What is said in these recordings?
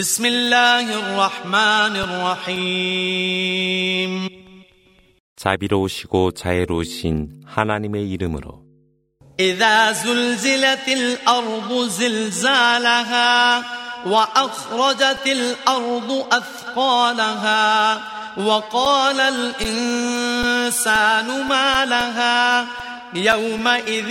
بسم الله الرحمن الرحيم 자비로우시고 자애로우신 하나님의 이름으로 إذا زلزلت الأرض زلزالها وأخرجت الأرض أثقالها وقال الإنسان ما لها يومئذ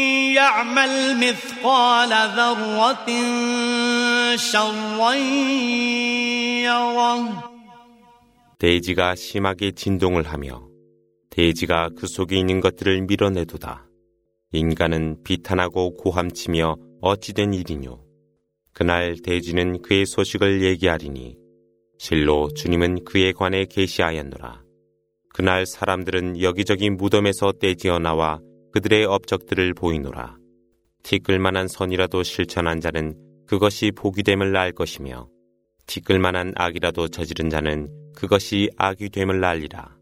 يعمل مثقال ذرة شرا يره 대지가 심하게 진동을 하며 대지가 그 속에 있는 것들을 밀어내도다. 인간은 비탄하고 고함치며 어찌된 일이뇨. 그날 대지는 그의 소식을 얘기하리니 실로 주님은 그에 관해 계시하였노라. 그날 사람들은 여기저기 무덤에서 떼지어 나와 그들의 업적들을 보이노라. 티끌만한 선이라도 실천한 자는 그것이 복이 됨을 알 것이며 티끌만한 악이라도 저지른 자는 그것이 악이 됨을 알리라.